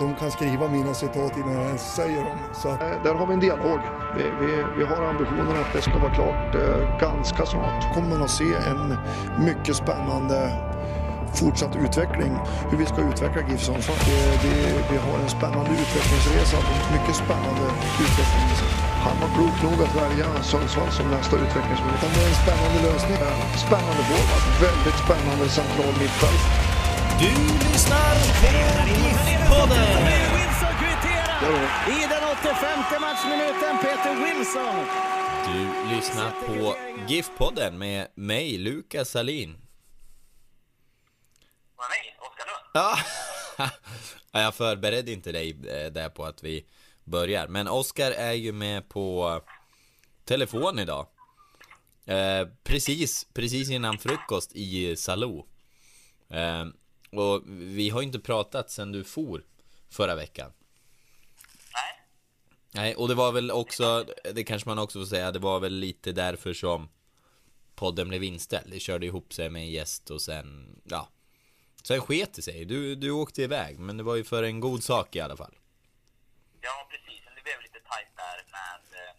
De kan skriva mina citat innan jag ens säger dem. Så eh, där har vi en dialog. Vi, vi, vi har ambitionen att det ska vara klart eh, ganska snart. kommer man att se en mycket spännande fortsatt utveckling. Hur vi ska utveckla GIF Sundsvall. Vi, vi har en spännande utvecklingsresa. Mycket spännande utveckling. Han var klok nog att välja Sundsvall som nästa utvecklingsmöjlighet. Det är en spännande lösning. Spännande forward. Väldigt spännande central mittfält. Du lyssnar på GIF-podden. I den 85 matchminuten, Peter Wilson. Du lyssnar på GIF-podden med mig, Lukas Salin. Med mig, Oskar Lund. Ja, jag förberedde inte dig eh, där på att vi börjar. Men Oskar är ju med på telefon idag. Eh, precis, precis innan frukost i Salou. Eh, och vi har ju inte pratat sen du for förra veckan. Nej, Nej, och det var väl också, det kanske man också får säga, det var väl lite därför som podden blev inställd. Det körde ihop sig med en gäst och sen, ja. Sen sket det sig. Du, du åkte iväg, men det var ju för en god sak i alla fall. ja precis. Det blev lite tajt där med eh,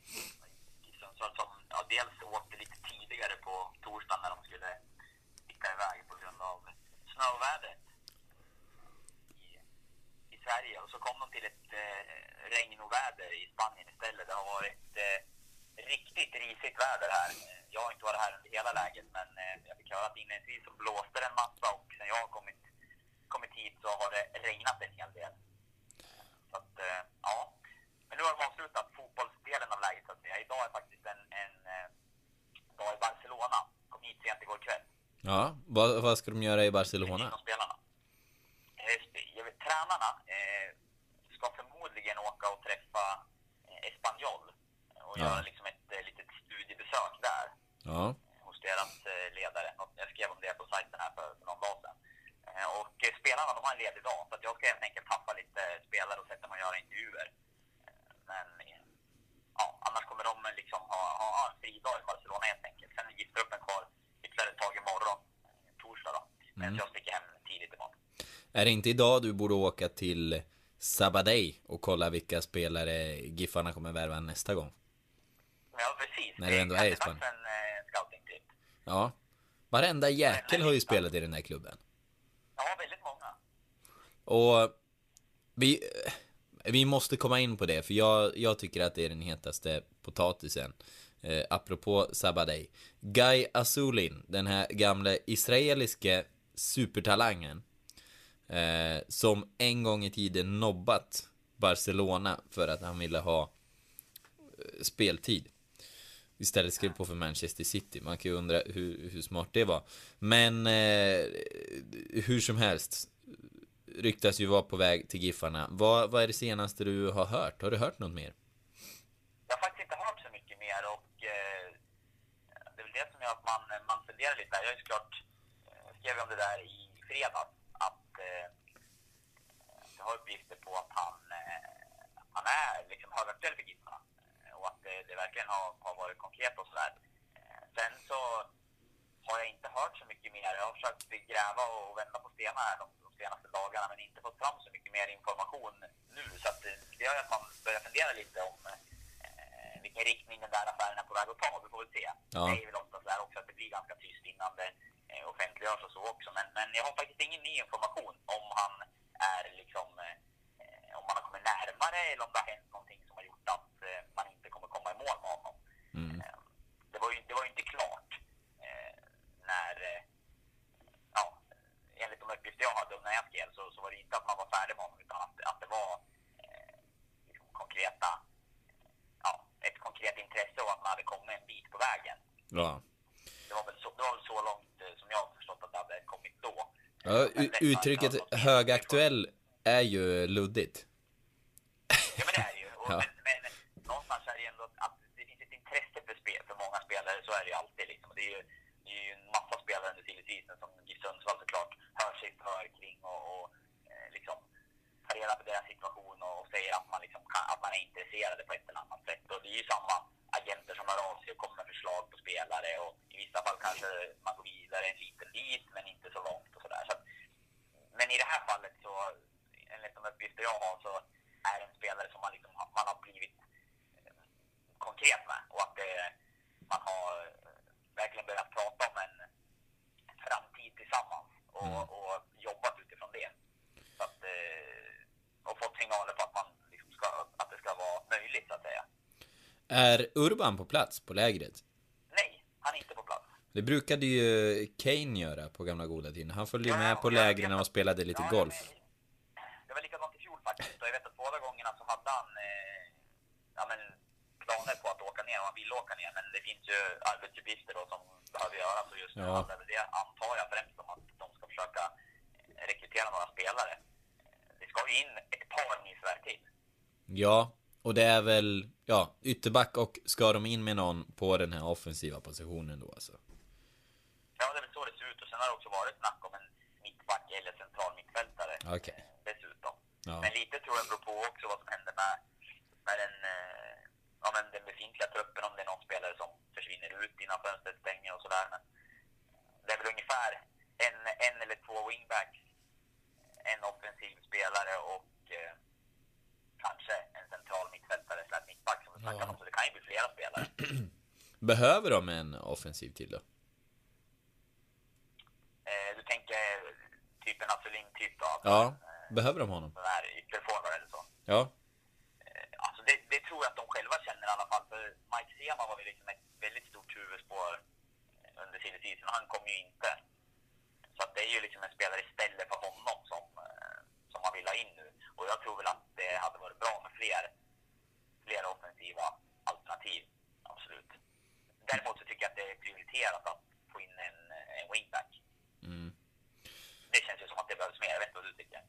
i Sundsvall som ja, dels åkte lite tidigare på torsdagen när de skulle sticka iväg på grund av snövädret i, i Sverige. Och så kom de till ett eh, regnoväder i Spanien istället. Det har varit eh, riktigt risigt väder här. Jag har inte varit här under hela läget men eh, jag fick höra att inledningsvis så blåste det en massa och sen jag har kommit, kommit hit så har det regnat en hel del. Så att, eh, ja. Men nu har de avslutat fotbollsdelen av läget så att säga. Idag är faktiskt en, en eh, dag i Barcelona. Kom hit sent igår kväll. Ja, vad, vad ska de göra i Barcelona? Spelarna. Eh, sp- jag vet, tränarna eh, ska förmodligen åka och träffa eh, Espanyol och Ja. göra liksom ett eh, litet studiebesök där Ja, hos deras eh, ledare. Jag skrev om det på sajten här för, någon dag sedan. Eh, och eh, spelarna de har en ledig dag så jag ska helt enkelt tappa lite spelare och sätta mig och göra intervjuer. Eh, Men eh, ja, annars kommer de eh, liksom ha, ha, ha en fridag i Barcelona helt enkelt. Sen är giftgruppen kvar ytterligare ett tag imorgon, eh, torsdag då. Men jag sticker hem tidigt imorgon. Är det inte idag du borde åka till Sabadell och kolla vilka spelare Giffarna kommer värva nästa gång? Ja, precis. När du ändå är i Spanien. eh, scouting-trip. Ja. Varenda jäkel har ju spelat i den här klubben. Ja, väldigt många. Och vi, vi måste komma in på det, för jag, jag tycker att det är den hetaste potatisen. Eh, apropå Sabadej. Guy Asulin, den här gamla israeliske supertalangen. Eh, som en gång i tiden nobbat Barcelona för att han ville ha eh, speltid. Istället skrev på för Manchester City. Man kan ju undra hur, hur smart det var. Men eh, hur som helst. Ryktas ju vara på väg till Giffarna. Vad, vad är det senaste du har hört? Har du hört något mer? Jag har faktiskt inte hört så mycket mer och eh, det är väl det som gör att man, man funderar lite. där. Jag är ju såklart eh, skrev om det där i fredags att eh, jag har uppgifter på att han, eh, han är liksom högaktuell för Giffarna eh, och att det, det verkligen har, har varit konkret och sådär. Eh, sen så har jag inte hört så mycket mer. Jag har försökt gräva och vända på stenar här de, de senaste dagarna men inte fått fram så mycket mer information nu. Så att eh, det, gör ju att man börjar fundera lite om eh, vilken riktning den där affären är på väg att ta. Vi får väl se. Ja. Det är väl ofta så också att det blir ganska tyst innan det eh, offentliggörs och så också. Men, men jag har faktiskt ingen ny information om han är liksom eh, om man har kommit närmare eller om det har hänt någonting som har gjort att eh, man inte kommer komma i mål med honom. Eh, Det var ju, det var ju inte klart eh, när, eh, ja, enligt de uppgifter jag hade och när jag skrev så, så var det inte att man var färdig med honom utan att, att det var eh, liksom konkreta, ja, ett konkret intresse och att man hade kommit en bit på vägen. Ja. Det var väl så, det var väl så långt eh, som jag har förstått att det hade kommit då. ja uttrycket högaktuell är ju luddigt. Ja, men det är det ju. Och, Ja. men, men någonstans är det ju ändå att det finns ett intresse för, spel, för många spelare, så är det ju alltid. Liksom. Det är ju, det är ju samma agenter som hör av sig och kommer med förslag på spelare och i vissa fall kanske man går vidare en liten bit men inte så långt och sådär. Så att, men i det här fallet så, enligt de uppgifter jag har, så är det en spelare som man, liksom, man har blivit eh, konkret med och att det, man har eh, verkligen börjat prata om en framtid tillsammans och, Mm. och jobbat utifrån det. Så att, eh, och fått signaler på att, man liksom ska, att det ska vara möjligt, så att säga. Är Urban på plats på lägret? Nej, han är inte på plats. Det brukade ju Kane göra på gamla goda tiden. Han följde ju Ja, med på lägren och spelade lite Ja, golf. men Det var likadant i fjol faktiskt. Och jag vet att båda gångerna så hade han eh, ja, men, planer på att åka ner och han ville åka ner. Men det finns ju arbetsuppgifter då som behöver göras och just nu Ja. handlar det antar jag främst om att de ska försöka eh, rekrytera några spelare. Det ska ju in ett par nyförvärv till. Ja, och det är väl, ja, ytterback och ska de in med någon på den här offensiva positionen då alltså? Ja, det är väl så det ser ut. Och sen har det också varit snack om en mittback eller central mittfältare Okej. eh, dessutom. Ja. Men lite tror jag beror på också vad som händer med, med den, eh, ja, men den befintliga truppen, om det är någon spelare som försvinner ut innan fönstret stänger och sådär. Men det är väl ungefär en, en eller två wingbacks, en offensiv spelare och eh, kanske en central mittfältare slash mittback som vi snackar Ja. om. Så det kan ju bli flera spelare. Behöver de en offensiv till då? Eh, du tänker typ en Azulin-typ då? Ja, Eh, behöver de honom? sån här ytterforward eller så. Ja. Eh, Alltså det, det tror jag att de själva känner i alla fall. För Mike Sema var ju liksom ett väldigt stort huvudspår under silly season han kom ju inte. Så att det är ju liksom en spelare istället för honom som, eh, som man vill ha in nu. Och jag tror väl att det hade varit bra med fler, fler offensiva alternativ. Absolut. Däremot så tycker jag att det är prioriterat att få in en, en wingback. Mm. Det känns ju som att det behövs mer. Jag vet inte vad du tycker.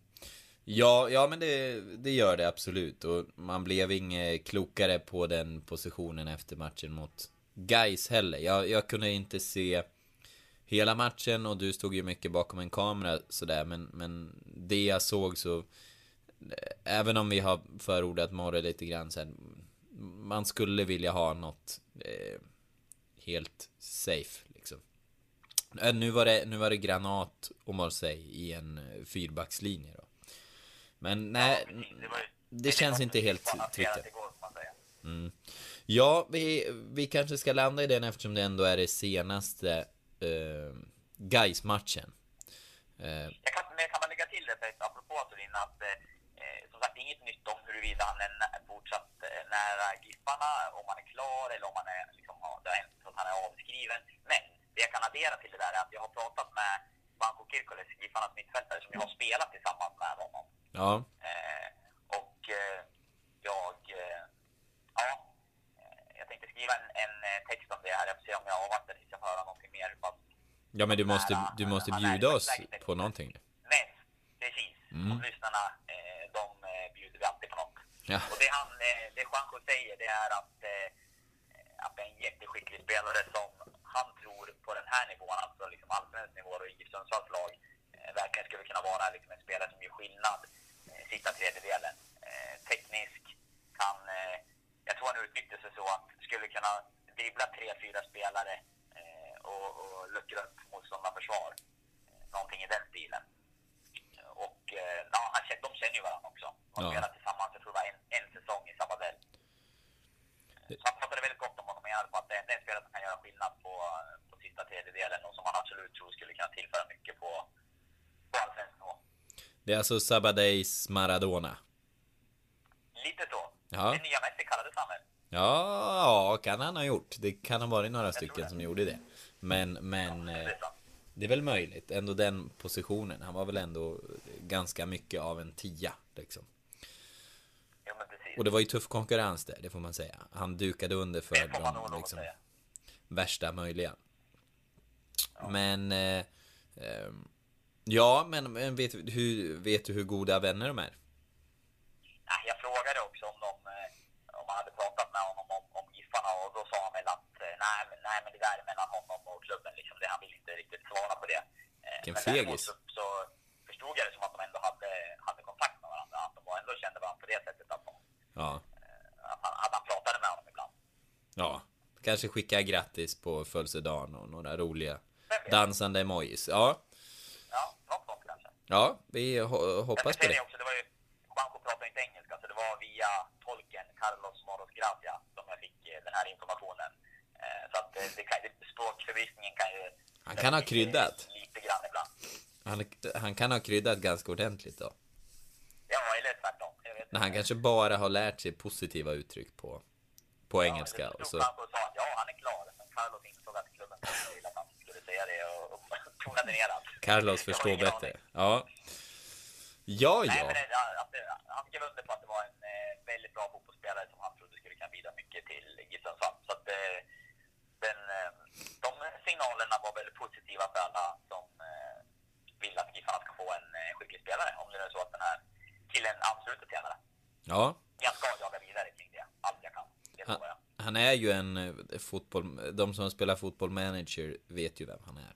Ja, ja men det, det gör det absolut. Och man blev inget klokare på den positionen efter matchen mot Guys heller. Jag, jag kunde inte se hela matchen och du stod ju mycket bakom en kamera sådär. Men, men det jag såg så, även om vi har förordat Morre lite grann sen, man skulle vilja ha något eh, helt safe liksom. Eh, Nu var det, nu var det Granat och Marseille i en eh, fyrbackslinje då. Men nej, Ja, precis. var ju- det känns inte helt tryggt. säga. Ja, vi, vi kanske ska landa i den eftersom det ändå är det senaste uh, Gais-matchen. Eh, Jag kan, men kan man lägga till det, apropå att eh, som sagt, inget nytt om huruvida han är fortsatt eh, nära Giffarna, om han är klar eller om han är, liksom, det har hänt att han är avskriven. Men det jag kan addera till det där är att jag har pratat med Banco Kirkoles, Giffarnas mittfältare, som jag har spelat tillsammans med honom. ja, Eh, och eh, jag, eh, ja, eh, jag tänkte skriva en, en eh, text om det här. Jag får se om jag avvaktar tills jag får höra någonting mer. Pass ja men du måste, du måste bjuda oss på någonting. men precis, Mm. och lyssnarna, eh, bjuder vi alltid på något. Ja. Och det, han, eh, det Juanjo säger, det är att, eh, att det är en jätteskicklig spelare som han tror på den här nivån, alltså liksom allsvensk nivå och i Sundsvalls lag, eh, verkligen skulle kunna vara liksom en spelare som gör skillnad eh, sista tredjedelen. Eh, teknisk, kan, eh, jag tror han uttryckte sig så att skulle kunna dribbla tre, fyra spelare eh, och, och luckra upp motståndarförsvar. Eh, någonting i den stilen. Och eh, ja, de känner ju varandra De Ja. tillsammans, jag tror det var en, en säsong i Sabadell. Så han pratade väldigt gott om honom i alla fall. Det det är en spelare som kan göra skillnad på, på sista tredjedelen och som han absolut tror skulle kunna tillföra mycket på, på allsvensk nivå. Det är alltså Sabadeis Maradona. Lite så. Ja. Det nya Messi kallades han väl? Ja, kan han ha gjort. Det kan ha varit några tror stycken som gjorde det. Men, men Det eh, är det är väl möjligt. Ändå den positionen. Han var väl ändå ganska mycket av en tia liksom. Jo, men precis. Och det var ju tuff konkurrens där, det får man säga. Han dukade under för de liksom, värsta möjliga. Men... Eh, ehm, ja, men, men vet, du- hur, vet du hur goda vänner de är? Nej, jag frågade också om, de, eh, om man hade pratat med honom om, om Giffarna och då sa han väl att eh, nej, nej men det där är mellan honom och klubben. Liksom, det, han vill inte riktigt svara på det. Eh, Vilken fegis. Så, så förstod jag det som att de ändå hade, hade kontakt med varandra. Att de var ändå kände varandra på det sättet att, de, Ja. eh, att, han, att han pratade med honom ibland. Kanske skicka grattis på födelsedagen och några roliga dansande emojis. Ja. Ja, något sånt kanske. Ja, vi ho hoppas på det. Också, det var ju, Juanjo pratar inte engelska, så det var via tolken Carlos Moros Gracia som jag fick eh, den här informationen. Eh, så att det, det kan, språkförvisningen kan ju... Han kan ha kryddat. Lite grann ibland. Han, han kan ha kryddat ganska ordentligt då. Ja, eller tvärtom. Men han kanske bara har lärt sig positiva uttryck på, på engelska. Ja, och så... Han sa att ja, han är klar. Men Carlos insåg att klubben ville att han skulle säga det och, och tonade ner allt. Carlos förstår bättre. aning. Ja. Ja, Nej, ja. men det, det, han skrev under på att det var en eh, väldigt bra fotbollsspelare som han trodde skulle kunna bidra mycket till GIF. Så att eh, den, eh, de signalerna var väldigt positiva för alla som eh, vill att Giffarna ska få en eh, skicklig spelare. Om det är så att den här killen ansluter till henne. Ja. Jag ska jaga vidare kring det, allt jag kan. Det Han, han är ju en eh, fotboll... De som spelar fotboll manager vet ju vem han är.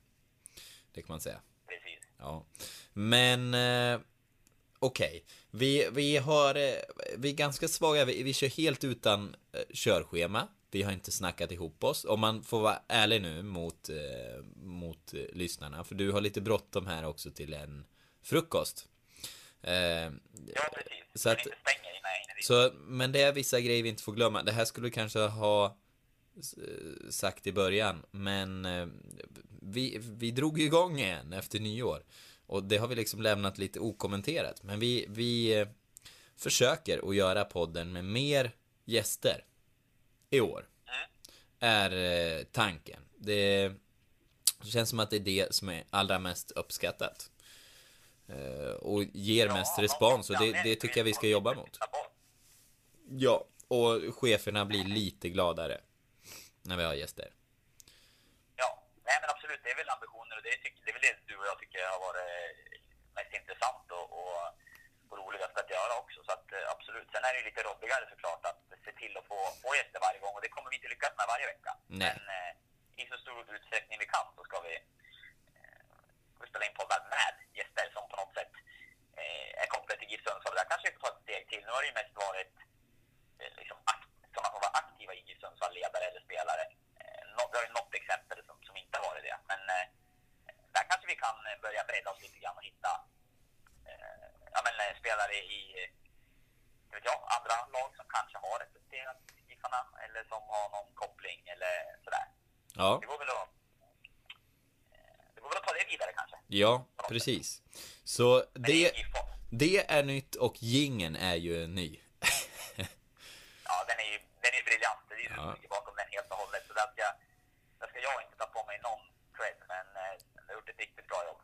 Det kan man säga. Precis. Ja. Men... Eh, Okej. Vi, vi har... Eh, vi är ganska svaga. Vi, vi kör helt utan eh, körschema. Vi har inte snackat ihop oss. Om man får vara ärlig nu mot, eh, mot lyssnarna. För du har lite bråttom här också till en frukost. Eh, Ja, precis. Så att- så, men det är vissa grejer vi inte får glömma. Det här skulle du kanske ha s- sagt i början, men eh, vi, vi drog igång igen efter nyår. Och det har vi liksom lämnat lite okommenterat. Men vi, vi eh, försöker att göra podden med mer gäster i år. Är eh, tanken. Det känns som att det är det som är allra mest uppskattat. Eh, och ger mest respons och det, det tycker jag vi ska jobba mot. Ja, och cheferna blir lite gladare när vi har gäster. Ja, nej men absolut, det är väl ambitioner och det, tycker, det är väl det du och jag tycker har varit mest intressant och, och, och roligast att göra också. Så att eh, absolut. Sen är det ju lite roligare såklart att se till att få, få gäster varje gång och det kommer vi inte lyckas med varje vecka. Nej. Men eh, i så stor utsträckning vi kan så ska vi, eh, vi spela in poddar med gäster som på något sätt eh, är kopplade till GIF Sundsvall. Där kanske vi får ta ett steg till. Nu har det ju mest varit eh, liksom akt, sådana som var aktiva i GIF Sundsvall, ledare eller spelare. Eh, nå, vi har ju något exempel som, som inte har varit det. Men eh, där kanske vi kan eh, börja bredda oss lite grann och hitta eh, ja, men, eh, spelare i jag vet jag, andra lag som kanske har representerat Giffarna eller som har någon koppling eller sådär. Ja, Det går väl att, eh, det går väl att ta det vidare kanske. Ja, precis. Så det, det är nytt och gingen är ju ny. Ja, den är ju den är briljant. Det är ju Ja. ligger bakom den helt och hållet. Så där ska, där ska jag inte ta på mig någon cred, men eh, du har gjort ett riktigt bra jobb.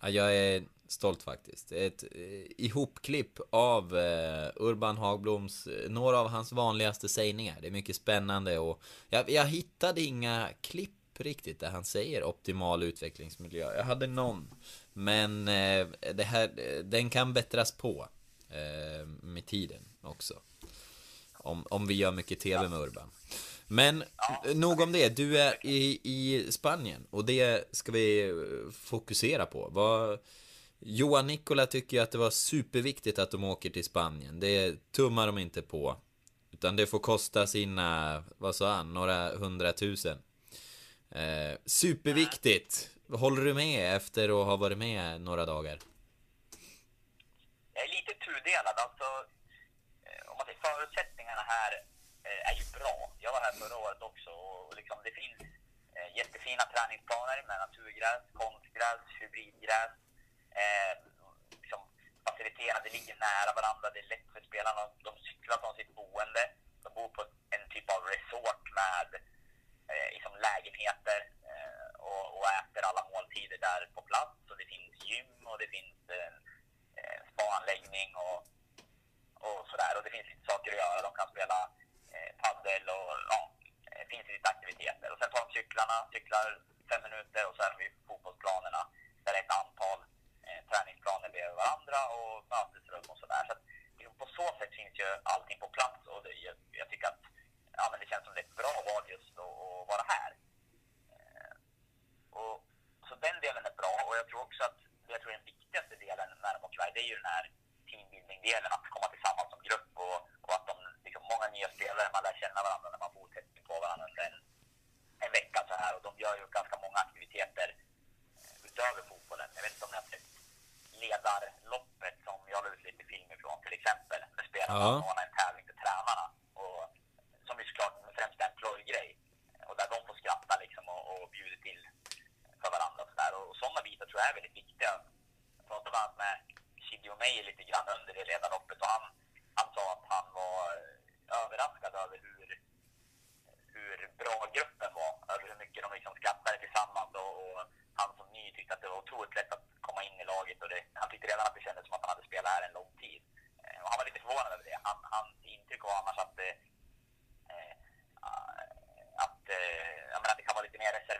Ja, jag är stolt faktiskt. Ett eh, ihopklipp av eh, Urban Hagbloms, några av hans vanligaste sägningar. Det är mycket spännande och jag, jag hittade inga klipp riktigt där han säger optimal utvecklingsmiljö. Jag hade någon, men eh, det här, eh, den kan bättras på eh, med tiden också. Om, om vi gör mycket TV med Urban. Men nog om det. Du är i, i Spanien och det ska vi eh, fokusera på. Vad, Johan Nikola tycker ju att det var superviktigt att de åker till Spanien. Det tummar de inte på. Utan det får kosta sina, vad sa han, några hundratusen. Eh, superviktigt. Håller du med efter att ha varit med några dagar? Jag är lite tudelad. Alltså, eh, om man säger förutsättningarna här eh, är ju bra. Jag var här förra året också och och liksom, det finns eh, jättefina träningsplaner med naturgräs, konstgräs, hybridgräs. Eh, liksom, faciliteterna, det ligger nära varandra, det är lätt för spelarna. De cyklar från sitt boende. De bor på en typ av resort med eh, liksom lägenheter eh, och, och äter alla måltider där på plats. Och det finns gym och det finns eh, eh spaanläggning och, och sådär. Och det finns lite saker att göra. De kan spela eh, paddel och ja, det finns lite aktiviteter. Och sen tar de cyklarna, cyklar fem minuter och sen har vi fotbollsplanerna där det är ett antal eh, träningsplaner bredvid varandra och mötesrum och sådär. Så att, liksom, på så sätt finns ju allting på plats och det, jag, jag tycker att ja, men det känns som det är ett bra val just att, att vara här. Eh, och, så den delen är bra och jag tror också att jag tror den viktigaste delen när de åker iväg det är ju den här teambuilding-delen, att komma tillsammans som grupp och, och att de, liksom, många nya spelare, man lär känna varandra när man bor tätt på varandra under en, Ja. anordna en tävling för tränarna. Och, som är såklart främst en plojgrej. Och där de får skratta liksom och, och bjuda till för varandra och sådär. Och sådana bitar tror jag är väldigt viktiga. Jag pratade bland annat med Shigio May lite grann under det ledarloppet och han, han sa att han var eh, överraskad över hur, hur bra gruppen var. Över hur mycket de liksom skrattade tillsammans. Och, och han som ny tyckte att det var otroligt lätt att komma in i laget. Och det, han tyckte redan att det kändes som att han hade spelat här en lång tid. Eh, Och han var lite förvånad över det. Han, hans intryck var annars att det, eh, att, eh, jag menar, att det kan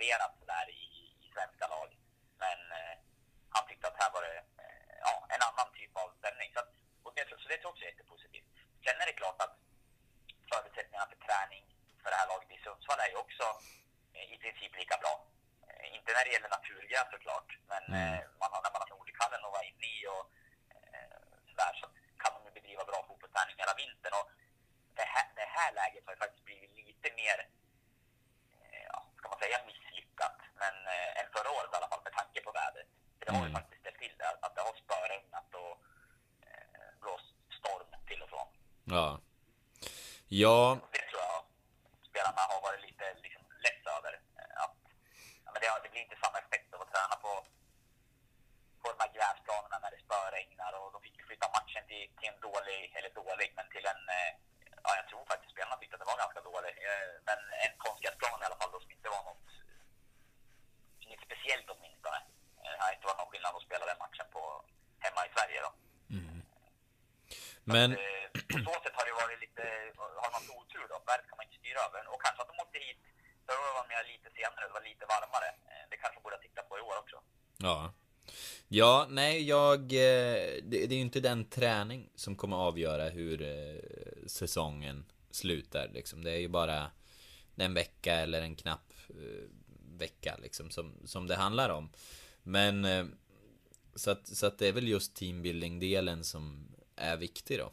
etablerat sådär i, i svenska lag. Men eh, han tyckte att här var det eh, ja, en annan typ av stämning. Så, att, och det, så det tror jag också är jättepositivt. Sen är det klart att förutsättningarna för träning för det här laget i Sundsvall är ju också eh, i princip lika bra. Eh, inte när det gäller naturgräs såklart, men eh, man har, när man har Nordikallen att vara inne i och eh, sådär så kan de ju bedriva bra fotbollsträning hela vintern. Och det här, det här läget har ju faktiskt blivit lite mer, eh, ja, ska man säga misslyckat, men eh, än förra året i alla fall med tanke på vädret. För det har ju Mm. faktiskt ställt till det, att det har spöregnat och eh, blåst storm till och från. Ja. Ja, Det tror jag spelarna har varit lite liksom, less över. eh, Att, ja, men det, det blir inte samma effekt av att träna på, på de här gräsplanerna när det spöregnar och de fick ju flytta matchen till, till en dålig, eller dålig, men till en, eh, ja jag tror faktiskt spelarna tyckte att det var ganska dålig, eh, men en konstgräsplan i alla fall då som inte var något, inget speciellt åtminstone. Det har inte varit någon skillnad att spela den matchen på, hemma i Sverige då. men Eh, på så sätt har det varit lite, har man otur då, värdet kan man inte styra över. Och kanske att de åkte hit, förra året var de lite senare, det var lite varmare. Eh, det kanske de borde tittat på i år också. Ja. Ja, nej, jag... Eh, det, det är ju inte den träning som kommer avgöra hur eh, säsongen slutar liksom. Det är ju bara en vecka eller en knapp vecka liksom som, som det handlar om. Men så att, så att det är väl just teambuilding-delen som är viktig då.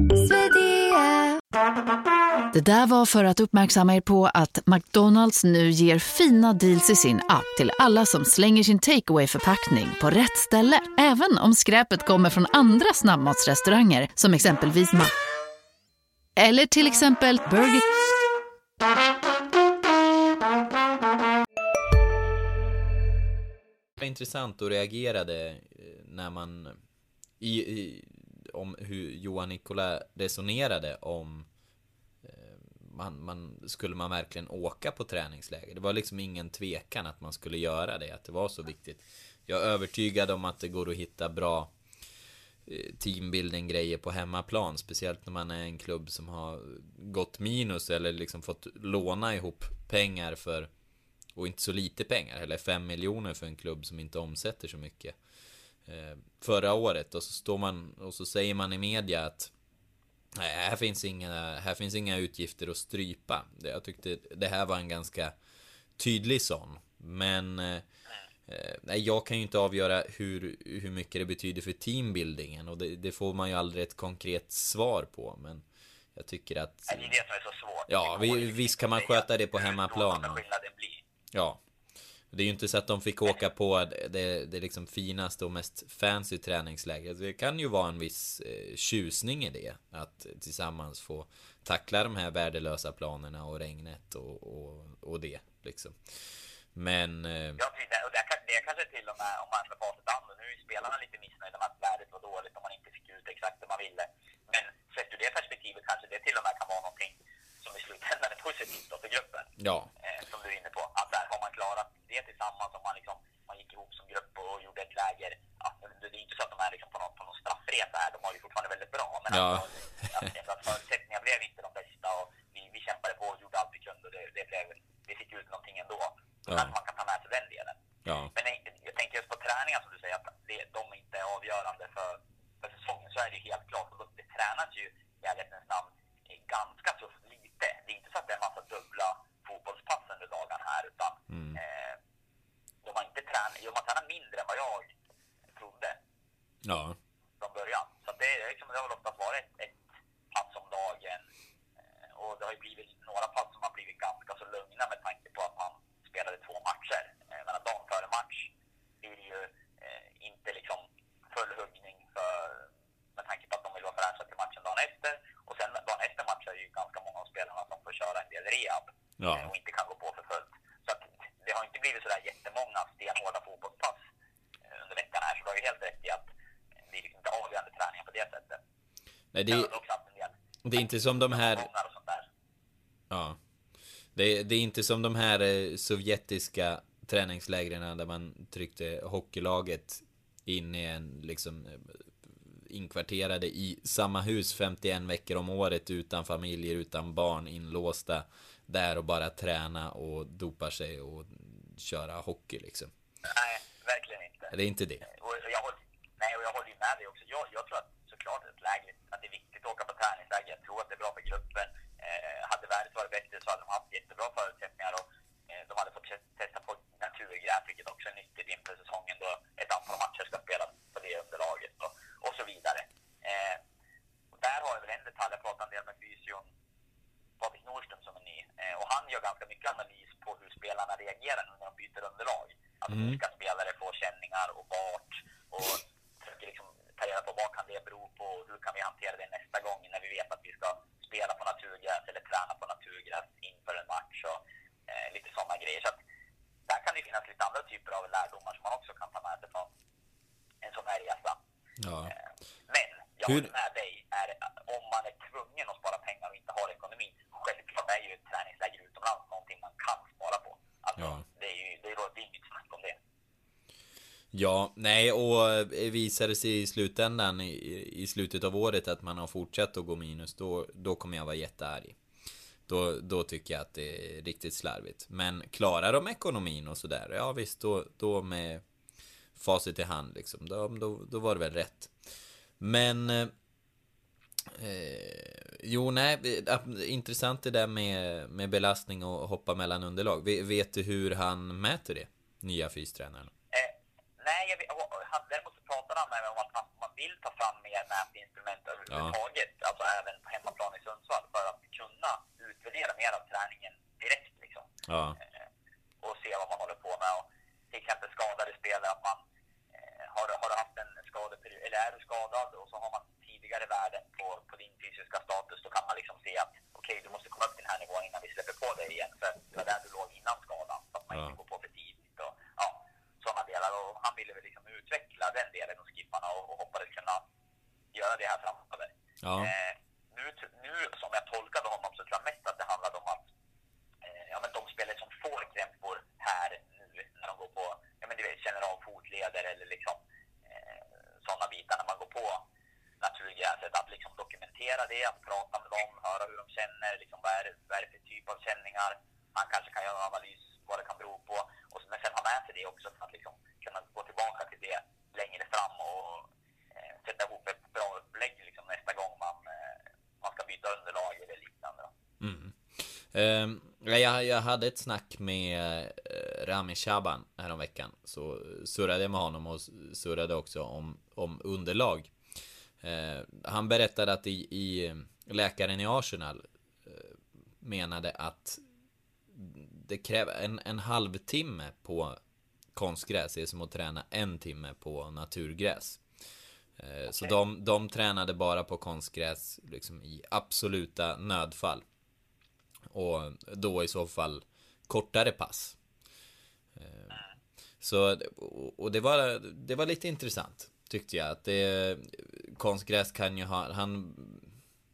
Det där var för att uppmärksamma er på att McDonalds nu ger fina deals i sin app till alla som slänger sin takeaway förpackning på rätt ställe. Även om skräpet kommer från andra snabbmatsrestauranger som exempelvis Ma... Eller till exempel Burger... var intressant och reagerade eh, när man i, i, om hur Johan Nikola resonerade om man, man, skulle man verkligen åka på träningsläger? Det var liksom ingen tvekan att man skulle göra det, att det var så viktigt. Jag är övertygad om att det går att hitta bra eh, teambuilding grejer på hemmaplan, speciellt när man är en klubb som har gått minus eller liksom fått låna ihop pengar för och inte så lite pengar, eller 5 miljoner för en klubb som inte omsätter så mycket. Eh, förra året och så står man och så säger man i media att nej, här finns inga, här finns inga utgifter att strypa. Jag tyckte det här var en ganska tydlig sån. Men eh, eh, nej, jag kan ju inte avgöra hur, hur mycket det betyder för teambuildingen och det, det får man ju aldrig ett konkret svar på. Men jag tycker att Det är det som är så svårt. Ja, vi- visst kan man sköta det på hemmaplan. Ja. Det är ju inte så att de fick åka på det, det liksom finaste och mest fancy träningslägret. Det kan ju vara en viss eh, tjusning i det. Att tillsammans få tackla de här värdelösa planerna och regnet och, och, och det liksom. Men... Eh, Ja, precis. Och det, det kanske till och med, om man ska facit an, och nu är spelarna lite missnöjda med att vädret var dåligt och man inte fick ut exakt det man ville. Men sett ur det perspektivet kanske det till och med kan vara någonting som i slutändan är positivt då för gruppen. ja. eh, som du är inne på. Att där har man klarat det tillsammans och man, liksom, man gick ihop som grupp och gjorde ett läger. Ja, det är inte så att de är liksom på någon, på någon straffresa här, de har ju fortfarande väldigt bra. Men Ja. alltså, att, att förutsättningarna blev inte de bästa och vi, vi kämpade på och gjorde allt vi kunde och det, det, blev, det fick ut någonting ändå. Ja. kanske man kan ta med sig den delen. Ja. Men jag, jag tänker just på träningar som du säger, att det, de inte är avgörande för, för säsongen. Så är det ju helt klart. Och det tränas ju i ärlighetens namn ganska tufft lite. Det är inte så att det är en massa dubbla Mm. Eh, de, har inte tränat, de har tränat mindre än vad jag trodde. Ja. Från början. Så det, liksom, det har väl oftast varit ett, ett pass om dagen. Eh, och det har ju blivit några det är inte som de här... Ja. Det, det är inte som de här eh, sovjetiska träningslägren där man tryckte hockeylaget in i en liksom eh, inkvarterade i samma hus 51 veckor om året utan familjer, utan barn, inlåsta där och bara träna och dopa sig och köra hockey liksom. Nej, verkligen inte. Det är inte det. Och jag håller, nej, och jag håller ju med dig också. Jag, jag tror att såklart ett läge, att det är viktigt att åka på träningsläger. Jag tror att det är bra för gruppen. Eh, hade värdet varit bättre så hade de haft jättebra förutsättningar och eh, de hade fått te- testa på naturgräs, vilket också är nyttigt inför säsongen då ett antal matcher ska spelas på det underlaget och, och så vidare. Eh, och där har jag väl en detalj, jag pratade en del med fysion Patrik Nordström som är ny. Eh, och han gör ganska mycket analys på hur spelarna reagerar när de byter underlag. Alltså vilka spelare får känningar och vart. Och försöker liksom ta reda på vad kan det bero på och hur kan vi hantera det nästa gång när vi vet att vi ska spela på naturgräs eller träna på naturgräs inför en match och eh, lite sådana grejer. Så att, där kan det finnas lite andra typer av lärdomar som man också kan ta med sig från en sån här resa. Ja. Eh, Men jag Hur- håller med dig. Är, om man är tvungen att spara pengar och inte har ekonomin, självklart är ju ett träningsläger utomlands någonting man kan spara på. Alltså, Ja. det är ju det är, det är inget snack om det. Ja, nej, och eh, visade visar det sig i slutändan i, i slutet av året att man har fortsatt att gå minus, då, då kommer jag vara jättearg. Då, då tycker jag att det är riktigt slarvigt. Men klarar de ekonomin och sådär, ja visst, då, då med facit i hand liksom, då, då, då var det väl rätt. Men... Eh, eh jo, nej, intressant det där med, med belastning och hoppa mellan underlag. Vet du hur han mäter det? Nya fystränaren? Eh, nej, jag, vet- jag, han, däremot så pratade han med mig om att man, man vill ta fram mer mätinstrument överhuvudtaget. Alltså även på hemmaplan i Sundsvall för att kunna utvärdera mer av träningen direkt liksom. Ja. eh, och se vad man håller på med. Och till exempel skadade spelare, att man eh, har, har du haft en skadeperiod, eller är du skadad och så har man tidigare värden på, på din fysiska status, då kan man liksom se att okej, du måste komma upp till den här nivån innan vi släpper på dig igen, för det var där du låg innan skadan, så att man Ja. inte går på för tidigt och ja, sådana delar. Och han ville väl liksom utveckla den delen hos skipparna och, och hoppades kunna göra det här framöver. Ja. Eh, nu, nu som jag tolkade honom så tror jag mest att det handlade om att eh, ja, men de spelare som får krämpor här nu när de går på, ja men du vet, känner av fotleder eller liksom eh, sådana bitar när man går på naturgräset, att liksom dokumentera det, att prata med dem, höra hur de känner, liksom vad är, det- vad är det för typ av känningar. Man kanske kan göra en analys vad det kan bero på. Och, men sen ha med sig det också för att liksom kunna gå tillbaka till det längre fram och eh, sätta ihop ett bra upplägg liksom, nästa gång man, eh, man ska byta underlag eller liknande. Då. Mm. Ehm, jag, jag hade ett snack med eh, Rami Shaban häromveckan. Så surrade jag med honom och surrade också om, om underlag. Eh, han berättade att i, i läkaren i Arsenal eh, menade att det kräver en, en halvtimme på konstgräs är som att träna en timme på naturgräs. Eh, Så de, de tränade bara på konstgräs liksom i absoluta nödfall. Och då i så fall kortare pass. Eh, Så, och det var, det var lite intressant, tyckte jag. Att det, konstgräs kan ju ha, han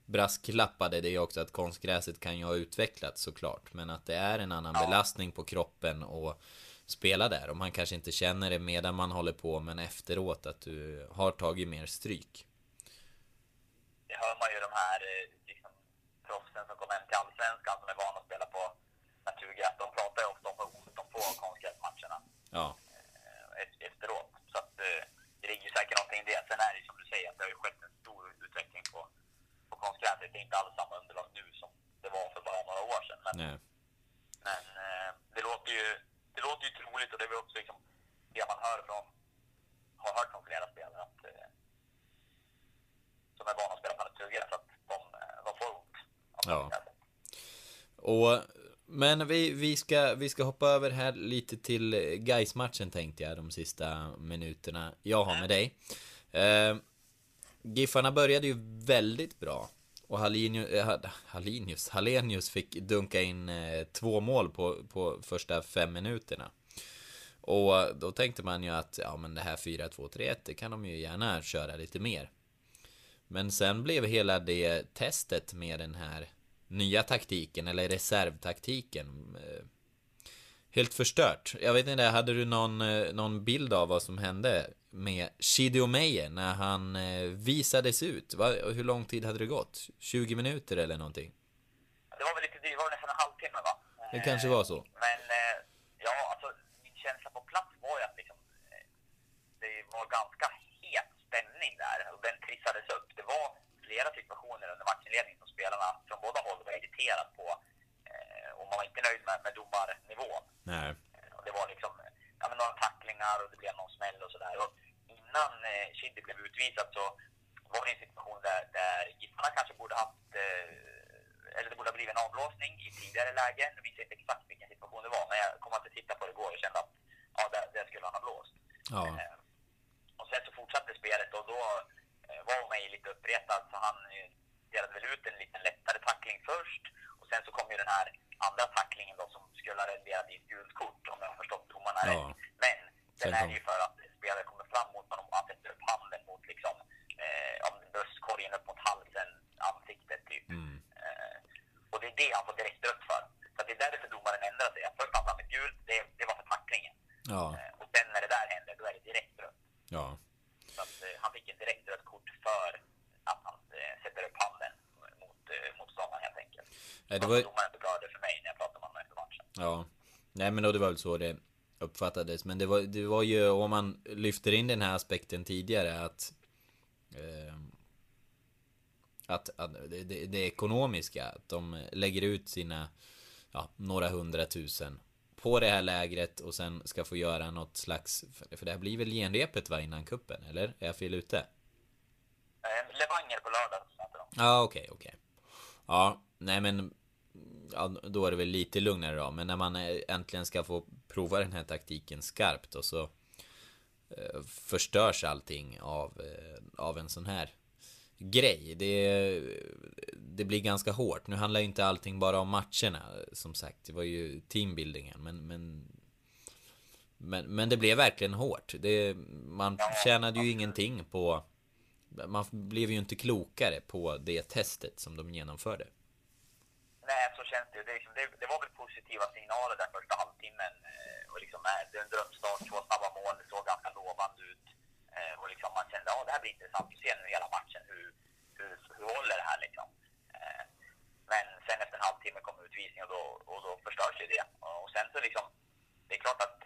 brasklappade det också att konstgräset kan ju ha utvecklats såklart. Men att det är en annan belastning på kroppen och spela där. Och man kanske inte känner det medan man håller på, men efteråt att du har tagit mer stryk. det hör man ju de här eh, liksom, proffsen som kommer hem till Allsvenskan som är vana att spela på naturgräs. De pratar ju ofta om hur ont de får av konstgräsmatcherna Ja. eh, eft- efteråt. Så att eh, det ligger ju säkert någonting i det. Sen är det ju som du säger att det har ju skett en stor utveckling på, på konstgräset. Det är inte alls samma underlag nu som det var för bara några år sedan. Men, Nej. men eh, det, låter ju, det låter ju troligt och det är väl också liksom det man hör från, har hört från flera spelare att, eh, som är vana att spela Ja. Och, men vi, vi, ska, vi ska hoppa över här lite till gais matchen tänkte jag, de sista minuterna jag har med dig. Eh, Giffarna började ju väldigt bra. Och Halinius, eh, Halenius fick dunka in eh, två mål på, på första fem minuterna. Och då tänkte man ju att, ja men det här 4-2-3-1, det kan de ju gärna köra lite mer. Men sen blev hela det testet med den här nya taktiken, eller reservtaktiken, eh, helt förstört. Jag vet inte, hade du någon, eh, någon bild av vad som hände med Shidio Meyer när han eh, visades ut? Hur lång tid hade det gått? 20 minuter eller någonting? Det var väl lite, det var nästan en halvtimme va? Det kanske var så. Men ja, alltså min känsla på plats var ju att liksom, det var ganska het stämning där och den trissades upp. Det var flera situationer under matchinledningen som spelarna från båda håll var irriterade på. Eh, och man var inte nöjd med, med domarnivån. Nej. Eh, och det var liksom ja, men några tacklingar och det blev någon smäll och sådär. Innan eh, Chidi blev utvisad så var det en situation där, där Giffarna kanske borde haft eh, eller det borde ha blivit en avblåsning i tidigare läge. Nu minns jag inte exakt vilken situation det var, men jag kom att titta på det igår och kände att ja, där, där skulle han ha blåst. Ja. Och sen så fortsatte spelet och då var mig lite uppretad så han eh, delade väl ut en liten lättare tackling först och sen så kom ju den här andra tacklingen då som skulle ha renderat i ett gult kort om jag har förstått domarna Ja. rätt. Men den Sen är kom- ju för att spelare kommer fram mot honom och han sätter upp handen mot liksom eh, bröstkorgen upp mot halsen, ansiktet typ. Mm. Eh, och det är det han får direkt rött för. Så det är därför domaren ändrar sig. Först han fram ett gult, det, det var för tacklingen. Ja. Eh, och sen när det där händer, då är det direkt rött. Ja. Så att, eh, han fick ett direkt rött kort för att han eh, sätter upp handen mot eh, motståndaren helt enkelt. Nej, det var... Domaren förklarade för mig när jag pratade med honom efter matchen. Ja. Nej men då det var väl så det uppfattades. Men det var, det var ju, om man lyfter in den här aspekten tidigare att... Eh, att, att det, det, det ekonomiska, att de lägger ut sina, ja, några hundratusen på det här lägret och sen ska få göra något slags, för det här blir väl genrepet va innan kuppen eller? Är jag fel ute? Eh, Levanger på lördag de. Ja, okej, okej. Ja, nej men ja, då är det väl lite lugnare då. Men när man äntligen ska få prova den här taktiken skarpt och så eh, förstörs allting av, eh, av en sån här grej. Det, det blir ganska hårt. Nu handlar ju inte allting bara om matcherna, som sagt. Det var ju teambuildingen, men, men men, men det blev verkligen hårt. Det, man tjänade ju ingenting på... Man blev ju inte klokare på det testet som de genomförde. Nej, så känns det ju. Det, liksom, det, det var väl positiva signaler där första halvtimmen. Eh, och liksom, eh, det är en drömstart, två snabba mål, det såg ganska lovande ut. Eh, och liksom man kände, ja det här blir intressant. Vi ser nu hela matchen, hur, hur, hur håller det här liksom? Eh, men sen efter en halvtimme kom utvisning och då, och då förstörs ju det. Och, och sen så liksom, det är klart att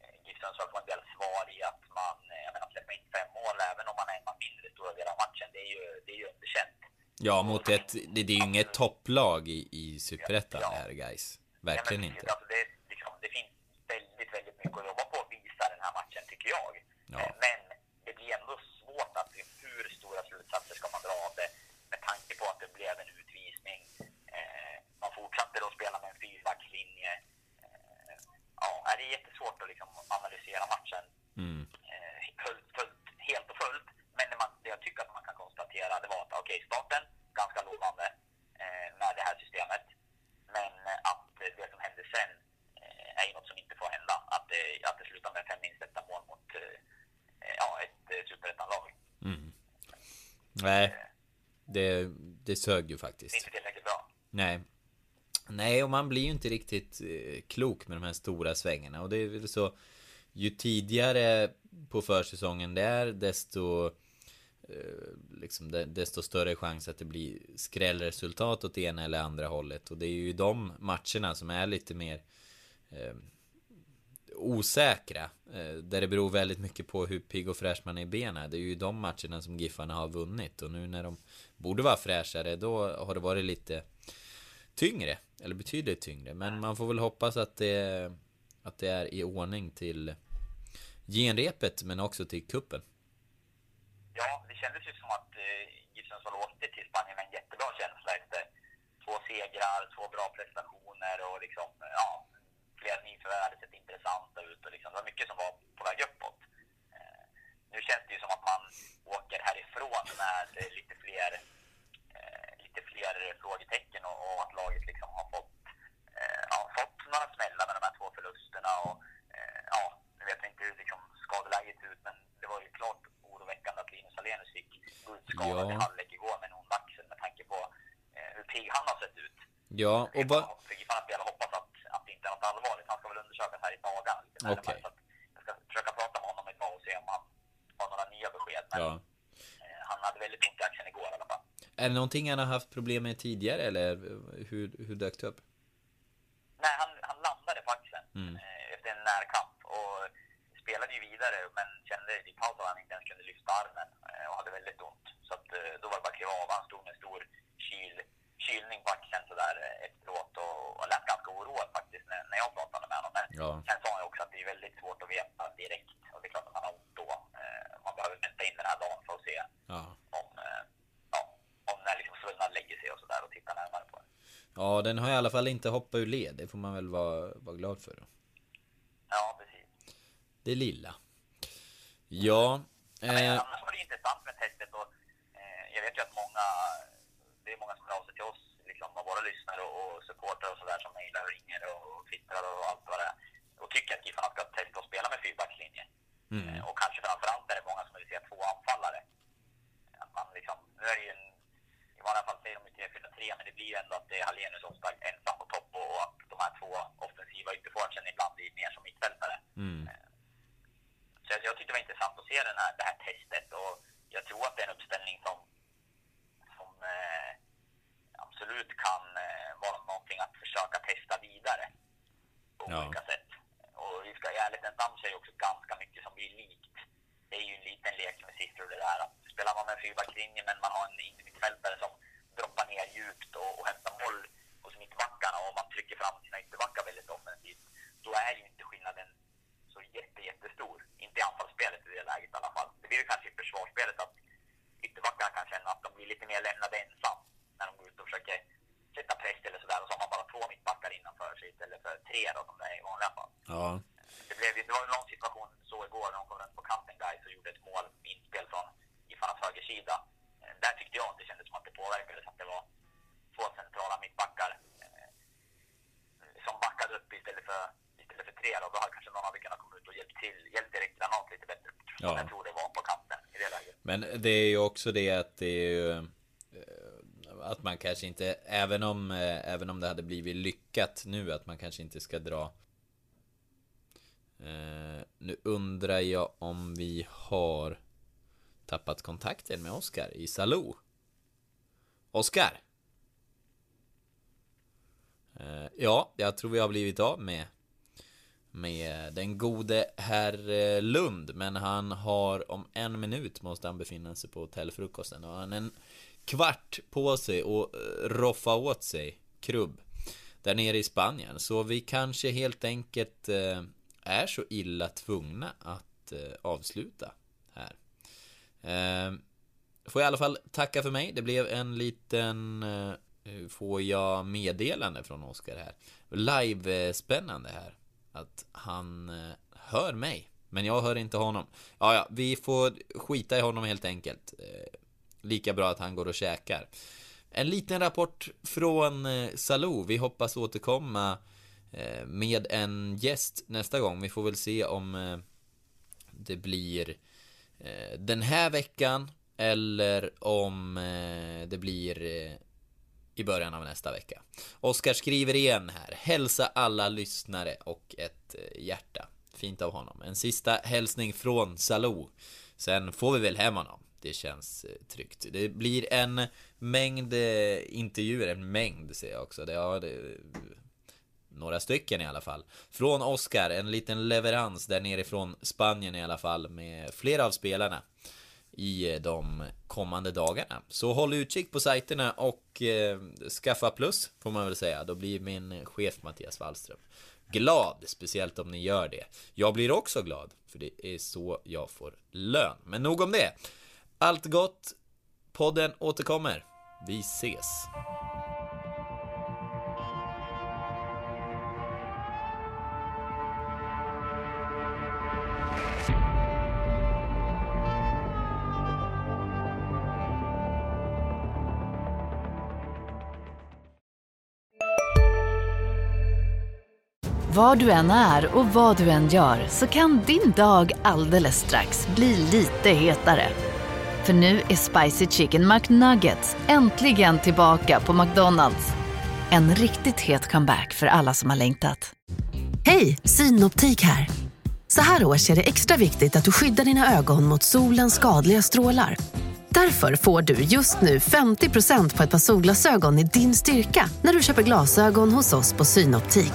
eh, GIF Sundsvall får en del svar i att man, eh, jag menar släppa in fem mål även om man är en man mindre stora delar av matchen. Det är ju, det är ju underkänt. Ja, mot ett... Det, det är ju inget topplag i, i Superettan det här, guys. Verkligen Ja, men precis. inte. Alltså det, liksom, det finns väldigt, väldigt mycket att jobba på att visa den här matchen, tycker jag. Ja. Eh, Men det blir ändå svårt att hur stora slutsatser ska man dra av det med tanke på att det blev en utvisning. Eh, man fortsatte då spela med en fyrbackslinje. Eh, ja, det är jättesvårt att liksom analysera matchen Mm. eh, fullt, fullt, helt och fullt. Men det, man, det jag tycker att man kan konstatera det var att okej, starten ganska lovande eh, med det här systemet. Men eh, att eh, det som hände sen eh, är ju något som inte får hända. Att det, att det slutar med fem insläppta mål mot eh, eh, ja, ett eh, superettanlag. Mm. Nej, det, det sög ju Det är faktiskt. inte tillräckligt bra. Nej. Nej, och man blir ju inte riktigt eh, klok med de här stora svängarna. Och det är väl så... Ju tidigare på försäsongen det är, desto... eh, Liksom, de- desto större chans att det blir skrällresultat åt ena eller andra hållet. Och det är ju de matcherna som är lite mer... Osäkra. Eh, där det beror väldigt mycket på hur pigg och fräsch man är i benen. Det är ju de matcherna som Giffarna har vunnit. Och nu när de borde vara fräschare, då har det varit lite tyngre. Eller betydligt tyngre. Men man får väl hoppas att det, att det är i ordning till genrepet, men också till kuppen. Ja, det kändes ju som att eh, Sundsvall åkte till Spanien med en jättebra känsla efter två segrar, två bra prestationer och liksom, ja, flera nyförvärv hade sett intressanta ut och liksom, det var mycket som var på väg uppåt. Eh, nu känns det ju som att man åker härifrån med lite fler, eh, lite fler frågetecken och, och att laget liksom har fått, eh, ja, fått några smällar med de här två förlusterna och eh, ja, nu vet jag inte hur liksom skadeläget ser ut men det var ju klart oroväckande att Linus Alenius fick gå ut skadad Ja. i halvlek igår med en ond axel med tanke på eh, hur pigg han har sett ut. Ja, och vad... Fan att jag hoppas att, att det inte är något allvarligt. Han ska väl undersökas här i dagarna. lite närmare. Okej. Att jag ska försöka prata med honom idag och se om han har några nya besked. Men Ja. eh, han hade väldigt ont i axeln igår i alla fall. Är det någonting han har haft problem med tidigare eller hur, hur dök det upp? Nej, han, han landade på axeln Mm. eh, efter en närkamp och spelade ju vidare men kände i paus att han inte ens kunde lyfta armen eh, och hade väldigt ont. Så att, eh, då var det bara att kliva av. Han stod med en stor kyl, kylning på axeln sådär eh, efteråt och, och lät ganska oroad faktiskt när, när jag pratade med honom. Men Ja. sen sa han ju också att det är väldigt svårt att veta direkt och det är klart att man har ont då. Eh, man behöver vänta in den här dagen för att se Ja. om, eh, ja, om när liksom svullnad lägger sig och sådär och titta närmare på det. Ja, den har i alla fall inte hoppat ur led. Det får man väl vara, vara glad för. Då. Ja, precis. Det lilla. Ja. Men Eh, annars var det intressant med testet och eh, jag vet ju att många, det är många som hör av sig till oss, liksom av våra lyssnare och, och supportrar och sådär som mejlar och ringer och, och twittrar och allt vad det är. Och tycker att Giffarna ska testa att spela med fyrbackslinje. mm. Eh, och kanske framförallt är det många som vill se två anfallare. Att man liksom, nu är det ju en, i vanliga fall säger de ju 3-4-3 men det blir ju ändå att det är Hallenius ofta ensam på topp och, att de här två offensiva ytterforwardsen ibland blir mer som mittfältare. Mm. Så jag, jag tyckte det var intressant att se den här, det här testet och jag tror att det är en uppställning som, som eh, absolut kan eh, vara någonting att försöka testa vidare på Ja. olika sätt. Och vi ska i ärlighetens namn är det också ganska mycket som blir likt. Det är ju en liten lek med siffror det där. Att spelar man med en fyrbackslinje men man har en innermittfältare som droppar ner djupt och, och hämtar boll hos mittbackarna och man trycker fram sina ytterbackar väldigt offensivt. Då är ju inte skillnaden så jätte, jättestor. Inte i anfallsspelet i det läget i alla fall. Det blir det kanske i försvarsspelet att ytterbackarna kan känna att de blir lite mer lämnade ensam när de går ut och försöker sätta press eller sådär. Och så har man bara två mittbackar innanför sig istället för tre då, som det är i vanliga fall. Ja. Det, blev, ju- det var en lång situation så igår när de kom runt på kanten guys och gjorde ett mål med inspel från Giffarnas högersida. Eh, Där tyckte jag att det kändes som att det påverkades att det var två centrala mittbackar eh, som backade upp istället för, istället för tre. Då, då hade kanske någon hade kunnat komma ut och hjälpt till, hjälpt Erik Granat lite bättre. Som Ja. jag tror det var på kanten i det läget. Men det är ju också det att det är ju eh, att man kanske inte, även om, eh, även om det hade blivit lyckat nu, att man kanske inte ska dra Eh, nu undrar jag om vi har tappat kontakten med Oskar i Salou. Oskar? Eh, ja, jag tror vi har blivit av med med den gode herr eh, Lund, men han har om en minut måste han befinna sig på hotellfrukosten och han har en kvart på sig och eh, roffa åt sig krubb där nere i Spanien. Så vi kanske helt enkelt eh, är så illa tvungna att avsluta här. Får jag i alla fall tacka för mig. Det blev en liten Får jag meddelande från Oskar här Live-spännande här att han eh, hör mig. Men jag hör inte honom. Ja, ja, vi får skita i honom helt enkelt. Eh, lika bra att han går och käkar. En liten rapport från eh, Salou. Vi hoppas återkomma Med en gäst nästa gång. Vi får väl se om Det blir Den här veckan Eller om det blir i början av nästa vecka. Oskar skriver igen här. Hälsa alla lyssnare och ett eh, hjärta. Fint av honom. En sista hälsning från Salou. Sen får vi väl hem honom. Det känns eh, tryggt. Det blir en mängd eh, intervjuer. En mängd ser jag också. Det, ja, det, några stycken i alla fall. Från Oskar, en liten leverans där nerifrån Spanien i alla fall med flera av spelarna i eh, de kommande dagarna. Så håll utkik på sajterna och eh, skaffa plus får man väl säga. Då blir min chef Mattias Wallström glad, speciellt om ni gör det. Jag blir också glad, för det är så jag får lön. Men nog om det. Allt gott. Podden återkommer. Vi ses. Var du än är och vad du än gör så kan din dag alldeles strax bli lite hetare. För nu är Spicy Chicken McNuggets äntligen tillbaka på McDonalds. En riktigt het comeback för alla som har längtat. Hej, Synoptik här. Så här års är det extra viktigt att du skyddar dina ögon mot solens skadliga strålar. Därför får du just nu 50% på ett par solglasögon i din styrka när du köper glasögon hos oss på Synoptik.